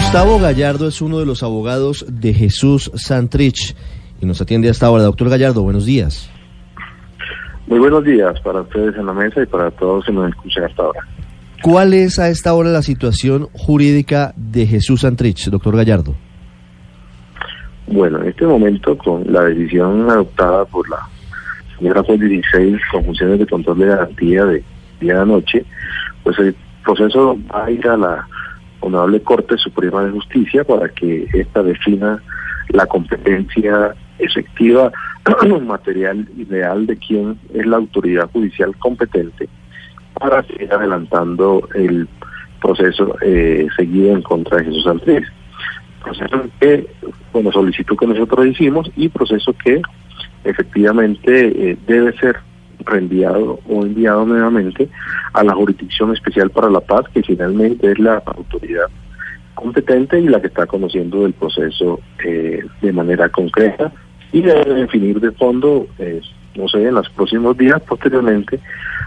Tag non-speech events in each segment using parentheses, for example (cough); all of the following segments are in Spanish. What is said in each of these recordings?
Gustavo Gallardo es uno de los abogados de Jesús Santrich y nos atiende hasta ahora. Doctor Gallardo, buenos días. Muy buenos días para ustedes en la mesa y para todos que nos escuchan hasta ahora. ¿Cuál es a esta hora la situación jurídica de Jesús Santrich, doctor Gallardo? Bueno, en este momento, con la decisión adoptada por la señora juez 16 con funciones de control de garantía de día de noche, pues el proceso va a ir a la Honorable Corte Suprema de Justicia para que ésta defina la competencia efectiva, (clears throat) material y real de quién es la autoridad judicial competente para seguir adelantando el proceso eh, seguido en contra de Jesús Andrés. Proceso que, bueno, solicitud que nosotros hicimos y proceso que efectivamente eh, debe ser reenviado o enviado nuevamente a la Jurisdicción Especial para la Paz, que finalmente es la autoridad competente y la que está conociendo el proceso eh, de manera concreta y debe definir de fondo, eh, no sé, en los próximos días posteriormente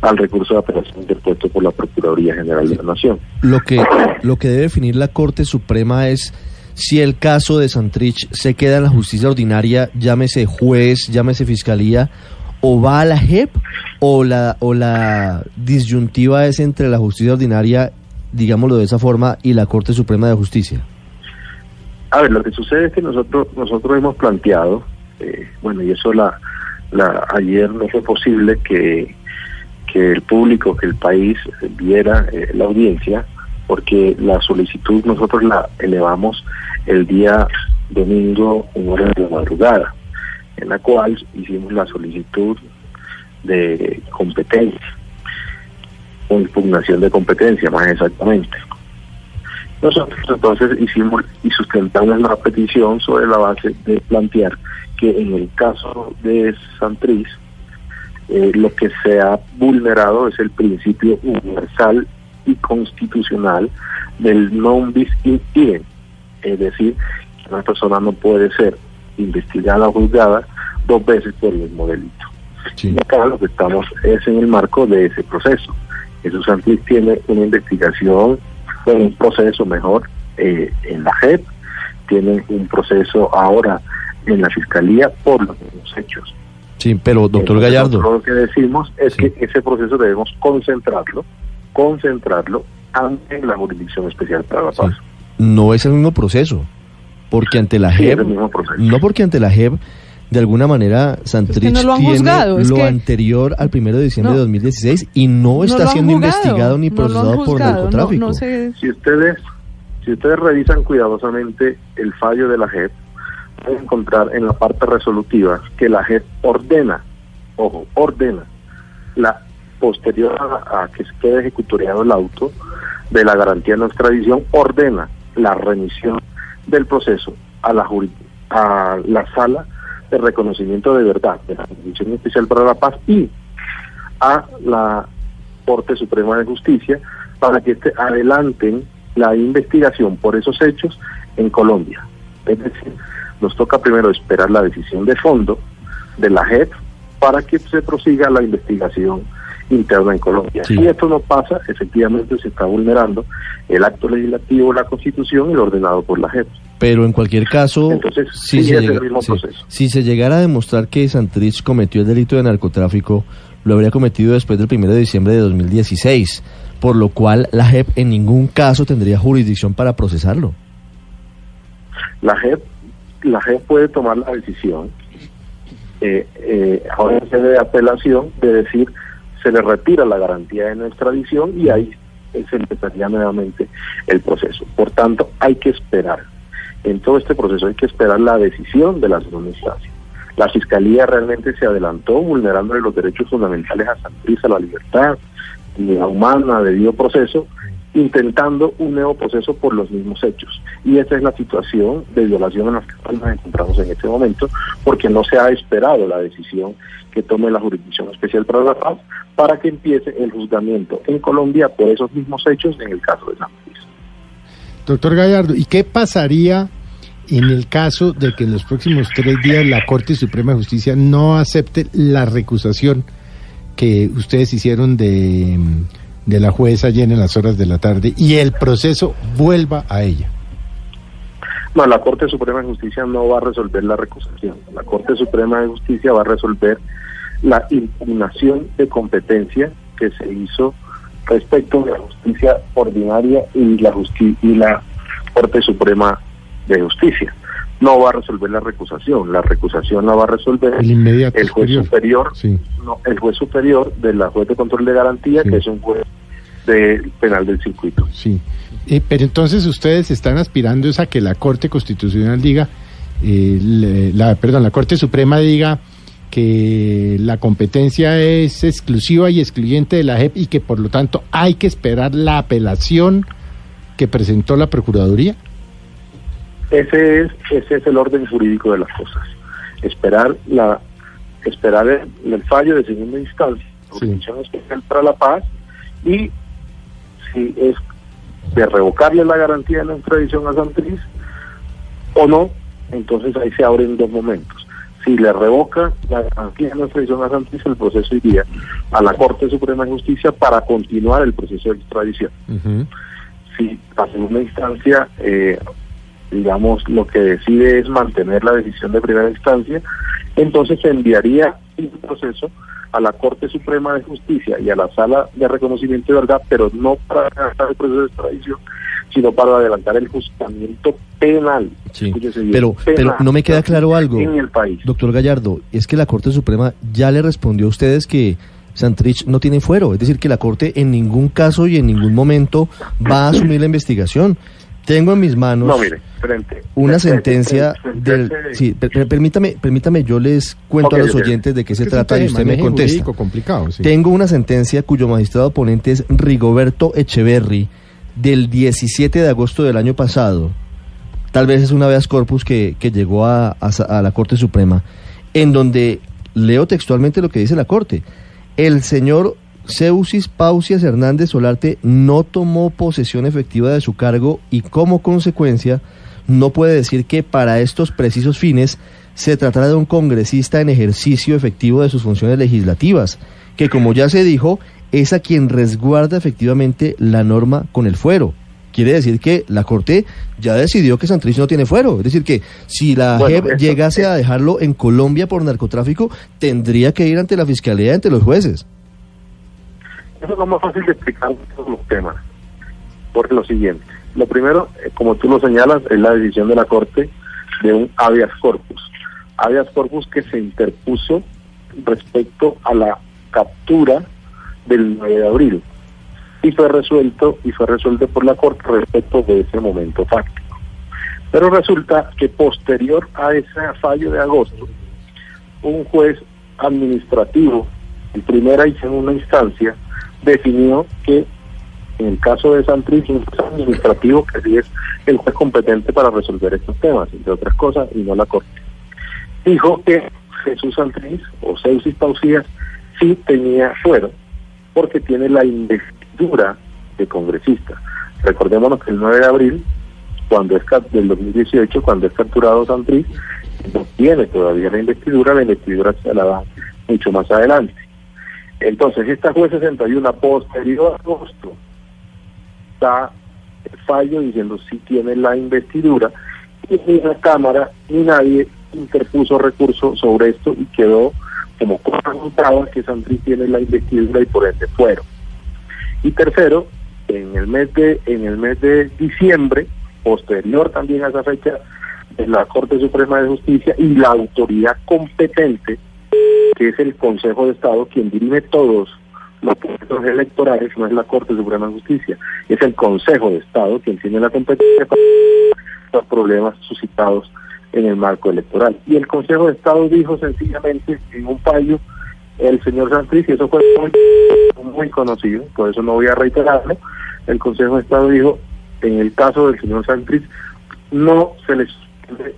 al recurso de apelación interpuesto por la Procuraduría General de la Nación. Lo que, lo que debe definir la Corte Suprema es si el caso de Santrich se queda en la justicia ordinaria, llámese juez, llámese fiscalía, o va a la JEP o la, o la disyuntiva es entre la justicia ordinaria, digámoslo de esa forma, y la Corte Suprema de Justicia? A ver, lo que sucede es que nosotros nosotros hemos planteado, eh, bueno, y eso la, la ayer no fue posible que, que el público, que el país viera eh, la audiencia, porque la solicitud nosotros la elevamos el día domingo en hora de la madrugada en la cual hicimos la solicitud de competencia, o impugnación de competencia más exactamente. Nosotros entonces hicimos y sustentamos la petición sobre la base de plantear que en el caso de Santriz, eh, lo que se ha vulnerado es el principio universal y constitucional del non bis in idem, es decir, una persona no puede ser investigada o juzgada dos veces por el mismo delito. Y acá lo que estamos es en el marco de ese proceso. Jesús Santis tiene una investigación, un proceso mejor eh, en la JEP, tiene un proceso ahora en la Fiscalía por los mismos hechos. Sí, pero doctor Gallardo. Lo que decimos es que ese proceso debemos concentrarlo, concentrarlo ante la Jurisdicción Especial para la Paz. No es el mismo proceso porque ante la JEP, no porque ante la JEP, de alguna manera Santrich tiene lo anterior al primero de diciembre de 2016 y no está siendo investigado ni procesado por narcotráfico. Si ustedes si ustedes revisan cuidadosamente el fallo de la JEP, van a encontrar en la parte resolutiva que la JEP ordena, ojo, ordena la posterior a, a que se quede ejecutoriado el auto de la garantía de no extradición, ordena la remisión del proceso a la, a la sala de reconocimiento de verdad de la Comisión Especial para la Paz y a la Corte Suprema de Justicia para que este, adelanten la investigación por esos hechos en Colombia. Es decir, nos toca primero esperar la decisión de fondo de la JEP para que se prosiga la investigación interna en Colombia. Si esto no pasa, efectivamente se está vulnerando el acto legislativo, la Constitución y lo ordenado por la JEP. Pero en cualquier caso, Entonces, si, se si, se llegara a demostrar que Santrich cometió el delito de narcotráfico, lo habría cometido después del 1 de diciembre de 2016, por lo cual la JEP en ningún caso tendría jurisdicción para procesarlo. La JEP, la JEP puede tomar la decisión, eh, eh, ahora en sede de apelación, de decir se le retira la garantía de nuestra extradición y ahí se empezaría nuevamente el proceso. Por tanto, hay que esperar. En todo este proceso hay que esperar la decisión de la segunda instancia. La Fiscalía realmente se adelantó vulnerándole los derechos fundamentales a Santriz, a la libertad, la humana, debido proceso, intentando un nuevo proceso por los mismos hechos. Y esa es la situación de violación en la que nos encontramos en este momento, porque no se ha esperado la decisión que tome la Jurisdicción Especial para la Paz para que empiece el juzgamiento en Colombia por esos mismos hechos en el caso de San Luis. Doctor Gallardo, ¿y qué pasaría en el caso de que en los próximos tres días la Corte Suprema de Justicia no acepte la recusación que ustedes hicieron de, de la jueza ayer en las horas de la tarde y el proceso vuelva a ella? No, la Corte Suprema de Justicia no va a resolver la recusación. La Corte Suprema de Justicia va a resolver la impugnación de competencia que se hizo respecto de la justicia ordinaria y la, y la Corte Suprema de Justicia. No va a resolver la recusación, la recusación la va a resolver el, juez superior, no, el juez superior de la juez de control de garantía, que es un juez del penal del circuito. Sí, eh, pero entonces ustedes están aspirando a que la Corte Constitucional diga, eh, la, perdón, la Corte Suprema diga que la competencia es exclusiva y excluyente de la JEP y que por lo tanto hay que esperar la apelación que presentó la Procuraduría? Ese es, ese es el orden jurídico de las cosas. Esperar la esperar el, fallo de segunda instancia, Comisión Especial para la Paz, y si es de revocarle la garantía de la extradición a Santriz o no, entonces ahí se abren dos momentos si le revoca la garantía de la extradición a Santis, el proceso iría a la Corte Suprema de Justicia para continuar el proceso de extradición. Si la segunda instancia, eh, digamos, lo que decide es mantener la decisión de primera instancia, entonces se enviaría el proceso a la Corte Suprema de Justicia y a la Sala de Reconocimiento de Verdad, pero no para adelantar el proceso de extradición, sino para adelantar el juzgamiento penal. pero, pero no me queda claro algo, en el país. doctor Gallardo, es que la Corte Suprema ya le respondió a ustedes que Santrich no tiene fuero, es decir, que la Corte en ningún caso y en ningún momento va a asumir la investigación. Tengo en mis manos una sentencia del... Sí, permítame, permítame, yo les cuento a los oyentes de qué se trata y usted me contesta. Complicado, Tengo una sentencia cuyo magistrado oponente es Rigoberto Echeverry del 17 de agosto del año pasado. Tal vez es una vez corpus que, que llegó a, a la Corte Suprema, en donde leo textualmente lo que dice la Corte. El señor Ceusis Pausias Hernández Solarte no tomó posesión efectiva de su cargo y como consecuencia no puede decir que para estos precisos fines se tratará de un congresista en ejercicio efectivo de sus funciones legislativas, que como ya se dijo, es a quien resguarda efectivamente la norma con el fuero. Quiere decir que la Corte ya decidió que Santrich no tiene fuero. Es decir, que si la JEP llegase a dejarlo en Colombia por narcotráfico, tendría que ir ante la Fiscalía, ante los jueces. Eso es lo más fácil de explicar todos los temas. Por lo siguiente. Lo primero, eh, como tú lo señalas, es la decisión de la Corte de un habeas corpus. Habeas corpus que se interpuso respecto a la captura del 9 de abril y fue resuelto y fue resuelto por la Corte respecto de ese momento fáctico. Pero resulta que posterior a ese fallo de agosto, un juez administrativo en primera y segunda instancia definió que en el caso de Santrich, un administrativo que es el juez competente para resolver estos temas, entre otras cosas, y no la Corte, dijo que Jesús Santrich o Ceusis Pausías sí tenía fuero, porque tiene la investidura de congresista. Recordémonos que el 9 de abril, cuando es del 2018, cuando es capturado Santrich, no tiene todavía la investidura, la investidura se la da mucho más adelante. Entonces, esta juez 61 posterior a agosto da fallo diciendo si tiene la investidura y ni la Cámara ni nadie interpuso recurso sobre esto y quedó como cosa que Santrich tiene la investidura y por ende fueron. Y tercero, en el mes de en el mes de diciembre, posterior también a esa fecha, en la Corte Suprema de Justicia y la autoridad competente que es el Consejo de Estado quien dirige todos los procesos electorales, no es la Corte Suprema de Justicia, es el Consejo de Estado quien tiene la competencia para los problemas suscitados en el marco electoral. Y el Consejo de Estado dijo sencillamente en un fallo, el señor Santrich, y eso fue muy, conocido, por eso no voy a reiterarlo, el Consejo de Estado dijo, en el caso del señor Santrich, no se le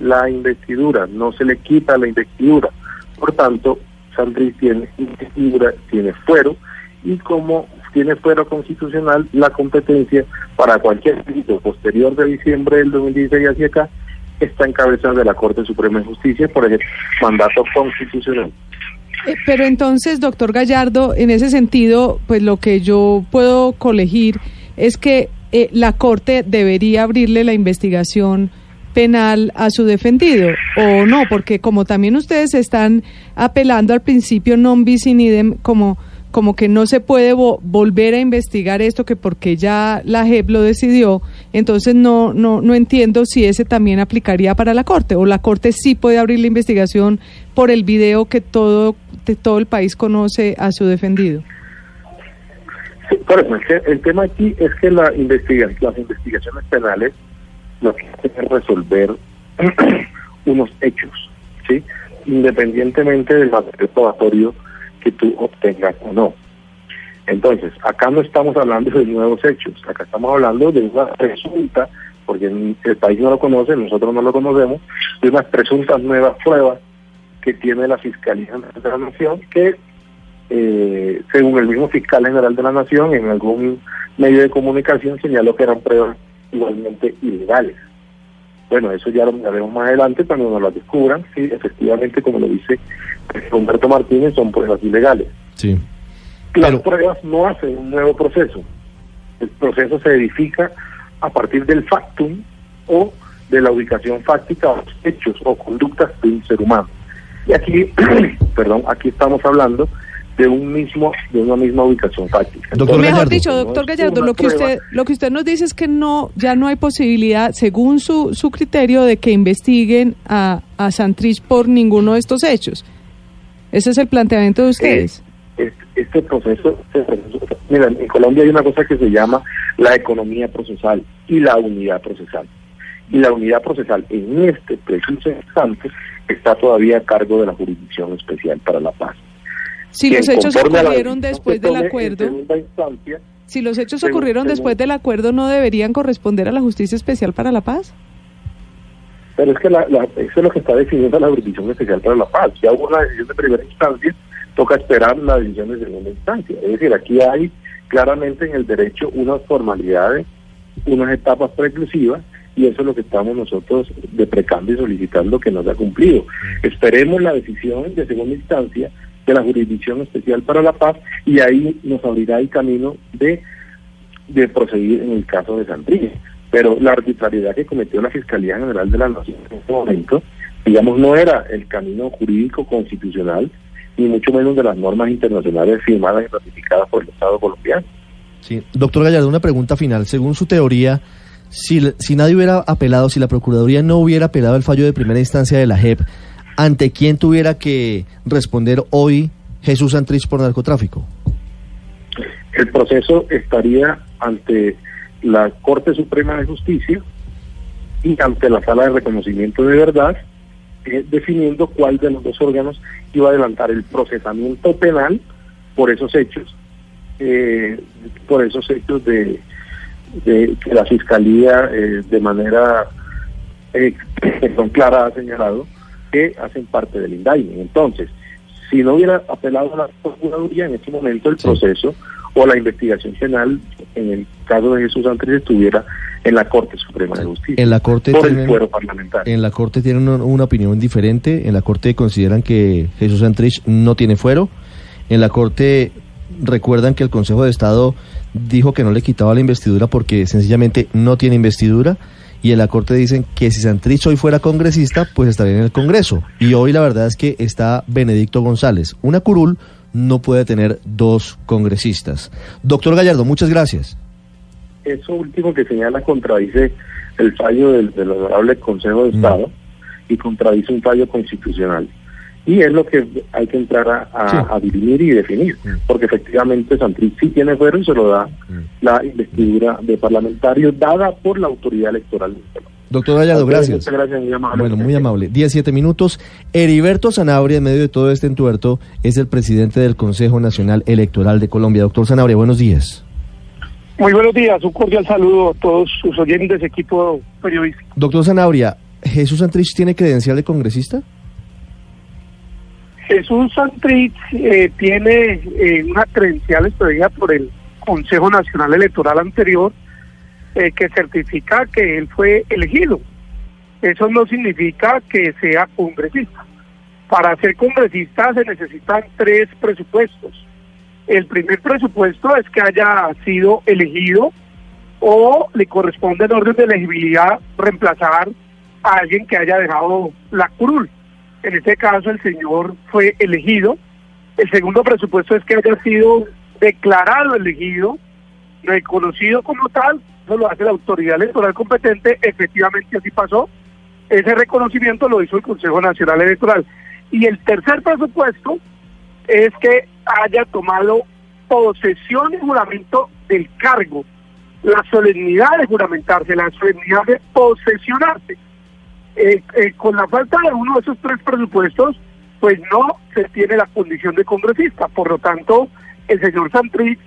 la investidura, no se le quita la investidura. Por tanto, Santrich tiene investidura, tiene fuero y como tiene fuero constitucional, la competencia para cualquier delito posterior de diciembre del 2016 hacia acá está en cabeza de la Corte Suprema de Justicia por el mandato constitucional. Eh, pero entonces, doctor Gallardo, en ese sentido, pues lo que yo puedo colegir es que eh, la Corte debería abrirle la investigación penal a su defendido o no, porque como también ustedes están apelando al principio non bis in idem como como que no se puede volver a investigar esto que porque ya la JEP lo decidió, entonces no no no entiendo si ese también aplicaría para la Corte o la Corte sí puede abrir la investigación por el video que todo todo el país conoce a su defendido. el, tema aquí es que la investigación, las investigaciones penales lo que hacen es resolver (clears throat) unos hechos, ¿sí? independientemente del material probatorio que tú obtengas o no. Entonces, acá no estamos hablando de nuevos hechos, acá estamos hablando de una presunta, porque el país no lo conoce, nosotros no lo conocemos, de unas presuntas nuevas pruebas que tiene la Fiscalía General de la Nación, que eh, según el mismo fiscal general de la Nación, en algún medio de comunicación señaló que eran pruebas igualmente ilegales. Bueno, eso ya lo miraremos más adelante cuando nos lo descubran. Sí, efectivamente, como lo dice Humberto Martínez, son pruebas ilegales. Sí. Las pruebas no hacen un nuevo proceso. El proceso se edifica a partir del factum o de la ubicación fáctica o hechos o conductas de un ser humano. Y aquí, (clears throat) perdón, aquí estamos hablando de un mismo de una misma ubicación fáctica. Doctor Mejor dicho, doctor Gallardo, lo que usted lo que usted nos dice es que no ya no hay posibilidad, según su, su criterio, de que investiguen a, a Santrich por ninguno de estos hechos. Ese es el planteamiento de ustedes. este proceso, mira, en Colombia hay una cosa que se llama la economía procesal y la unidad procesal. Y la unidad procesal en este preciso instante está todavía a cargo de la Jurisdicción Especial para la Paz. Si los hechos ocurrieron después del acuerdo, si los hechos ocurrieron después del acuerdo, ¿no deberían corresponder a la Justicia Especial para la Paz? Pero es que la, eso es lo que está definiendo la Jurisdicción Especial para la Paz. Ya hubo una decisión de primera instancia, toca esperar la decisión de segunda instancia. Es decir, aquí hay claramente en el derecho unas formalidades, unas etapas preclusivas y eso es lo que estamos nosotros deprecando y solicitando que no se ha cumplido. Esperemos la decisión de segunda instancia de la Jurisdicción Especial para la Paz y ahí nos abrirá el camino de, de proseguir en el caso de Santrilla. Pero la arbitrariedad que cometió la Fiscalía General de la Nación en este momento, digamos, no era el camino jurídico constitucional, ni mucho menos de las normas internacionales firmadas y ratificadas por el Estado colombiano. Sí, doctor Gallardo, una pregunta final. Según su teoría, si, si nadie hubiera apelado, si la Procuraduría no hubiera apelado el fallo de primera instancia de la JEP, ¿ante quién tuviera que responder hoy Jesús Santrich por narcotráfico? El proceso estaría ante la Corte Suprema de Justicia y ante la Sala de Reconocimiento de Verdad, eh, definiendo cuál de los dos órganos iba a adelantar el procesamiento penal por esos hechos, eh, por esos hechos de, que la Fiscalía eh, de manera eh, (clears throat) clara ha señalado que hacen parte del indictment. Entonces, si no hubiera apelado a la Procuraduría en este momento el proceso o la investigación penal, en el caso de Jesús Santrich, estuviera en la Corte Suprema de Justicia. En la Corte por el fuero parlamentario. En la Corte tienen una, opinión diferente. En la Corte consideran que Jesús Santrich no tiene fuero. En la Corte recuerdan que el Consejo de Estado dijo que no le quitaba la investidura porque sencillamente no tiene investidura y en la Corte dicen que si Santrich hoy fuera congresista, pues estaría en el Congreso. Y hoy la verdad es que está Benedicto González. Una curul no puede tener dos congresistas. Doctor Gallardo, muchas gracias. Eso último que señala contradice el fallo del, Honorable Consejo de mm. Estado y contradice un fallo constitucional y es lo que hay que entrar a, dirimir y definir, mm. porque efectivamente Santrich sí tiene fuero y se lo da mm. la investidura de parlamentario dada por la autoridad electoral. Doctor Gallardo, gracias. Muchas gracias, muy amable. Bueno, muy amable. 17 minutos. Heriberto Zanabria, en medio de todo este entuerto, es el presidente del Consejo Nacional Electoral de Colombia. Doctor Zanabria, buenos días. Muy buenos días, un cordial saludo a todos sus oyentes, equipo periodístico. Doctor Zanabria, ¿Jesús Santrich tiene credencial de congresista? Jesús Santrich eh, tiene eh, una credencial expedida por el Consejo Nacional Electoral anterior eh, que certifica que él fue elegido. Eso no significa que sea congresista. Para ser congresista se necesitan tres presupuestos. El primer presupuesto es que haya sido elegido o le corresponde en orden de elegibilidad reemplazar a alguien que haya dejado la curul. En este caso el señor fue elegido. El segundo presupuesto es que haya sido declarado elegido, reconocido como tal, eso lo hace la autoridad electoral competente, efectivamente así pasó. Ese reconocimiento lo hizo el Consejo Nacional Electoral. Y el tercer presupuesto es que haya tomado posesión y juramento del cargo, la solemnidad de juramentarse, la solemnidad de posesionarse. Eh, eh, con la falta de uno de esos tres presupuestos, pues no se tiene la condición de congresista. Por lo tanto, el señor Santrich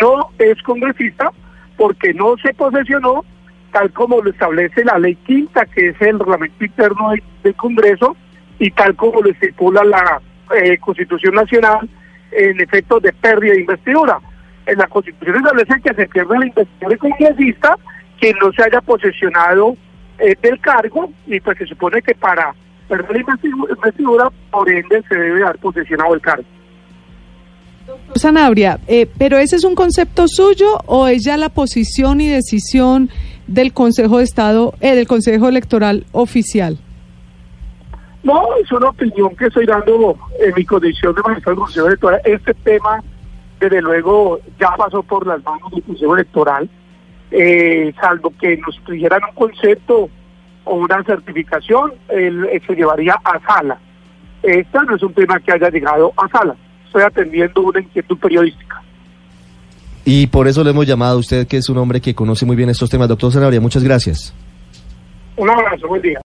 no es congresista porque no se posesionó tal como lo establece la ley quinta, que es el reglamento interno del Congreso, y tal como lo estipula la eh, Constitución Nacional en efecto de pérdida de investidura. En la Constitución establece que se pierde la investidura congresista que no se haya posesionado eh, del cargo y pues se supone que para perder la investidura, por ende se debe dar posesionado el cargo. Doctor Sanabria, eh, ¿pero ese es un concepto suyo o es ya la posición y decisión del Consejo de Estado, eh, del Consejo Electoral oficial? No, es una opinión que estoy dando en mi condición de magistrado del Consejo Electoral. Este tema, desde luego, ya pasó por las manos del Consejo Electoral, eh, salvo que nos pidieran un concepto o una certificación, el, se llevaría a sala. Esta no es un tema que haya llegado a sala. Estoy atendiendo una inquietud periodística. Y por eso le hemos llamado a usted, que es un hombre que conoce muy bien estos temas. Doctor Sanabria, muchas gracias. Un abrazo, buen día.